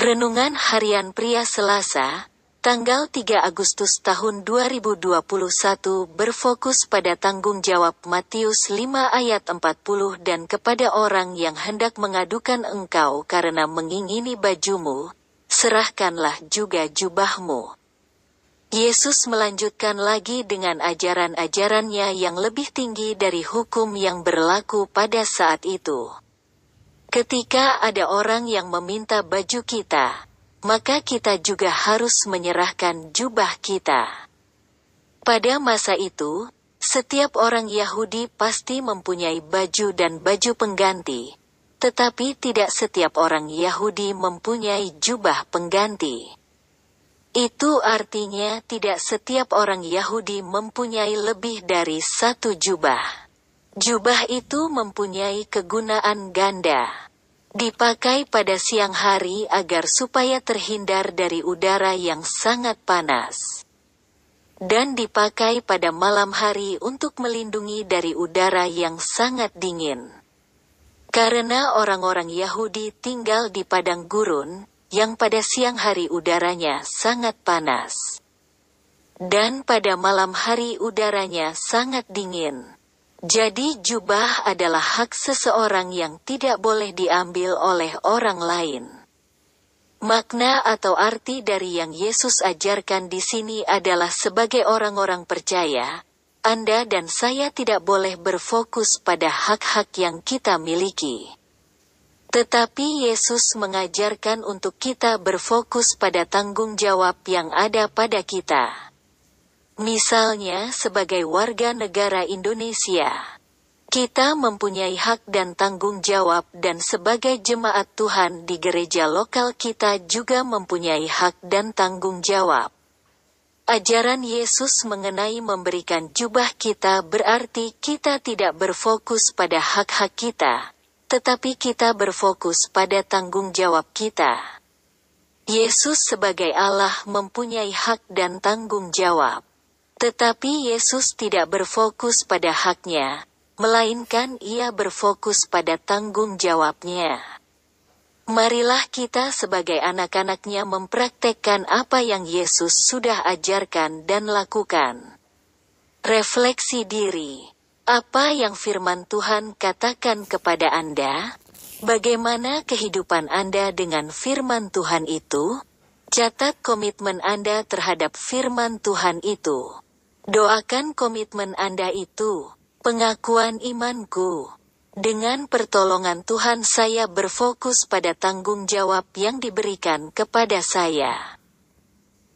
Renungan Harian Pria Selasa, tanggal 3 Agustus tahun 2021 berfokus pada tanggung jawab Matius 5 ayat 40 dan kepada orang yang hendak mengadukan engkau karena mengingini bajumu, serahkanlah juga jubahmu. Yesus melanjutkan lagi dengan ajaran-ajarannya yang lebih tinggi dari hukum yang berlaku pada saat itu. Ketika ada orang yang meminta baju kita, maka kita juga harus menyerahkan jubah kita. Pada masa itu, setiap orang Yahudi pasti mempunyai baju dan baju pengganti, tetapi tidak setiap orang Yahudi mempunyai jubah pengganti. Itu artinya tidak setiap orang Yahudi mempunyai lebih dari satu jubah. Jubah itu mempunyai kegunaan ganda. Dipakai pada siang hari agar supaya terhindar dari udara yang sangat panas. Dan dipakai pada malam hari untuk melindungi dari udara yang sangat dingin. Karena orang-orang Yahudi tinggal di padang gurun, yang pada siang hari udaranya sangat panas. Dan pada malam hari udaranya sangat dingin. Jadi jubah adalah hak seseorang yang tidak boleh diambil oleh orang lain. Makna atau arti dari yang Yesus ajarkan di sini adalah sebagai orang-orang percaya, Anda dan saya tidak boleh berfokus pada hak-hak yang kita miliki. Tetapi Yesus mengajarkan untuk kita berfokus pada tanggung jawab yang ada pada kita. Misalnya sebagai warga negara Indonesia. Kita mempunyai hak dan tanggung jawab dan sebagai jemaat Tuhan di gereja lokal kita juga mempunyai hak dan tanggung jawab. Ajaran Yesus mengenai memberikan jubah kita berarti kita tidak berfokus pada hak-hak kita, tetapi kita berfokus pada tanggung jawab kita. Yesus sebagai Allah mempunyai hak dan tanggung jawab. Tetapi Yesus tidak berfokus pada haknya, melainkan ia berfokus pada tanggung jawabnya. Marilah kita sebagai anak-anaknya mempraktekkan apa yang Yesus sudah ajarkan dan lakukan. Refleksi diri. Apa yang firman Tuhan katakan kepada Anda? Bagaimana kehidupan Anda dengan firman Tuhan itu? Catat komitmen Anda terhadap firman Tuhan itu. Doakan komitmen Anda itu, pengakuan imanku. Dengan pertolongan Tuhan saya berfokus pada tanggung jawab yang diberikan kepada saya.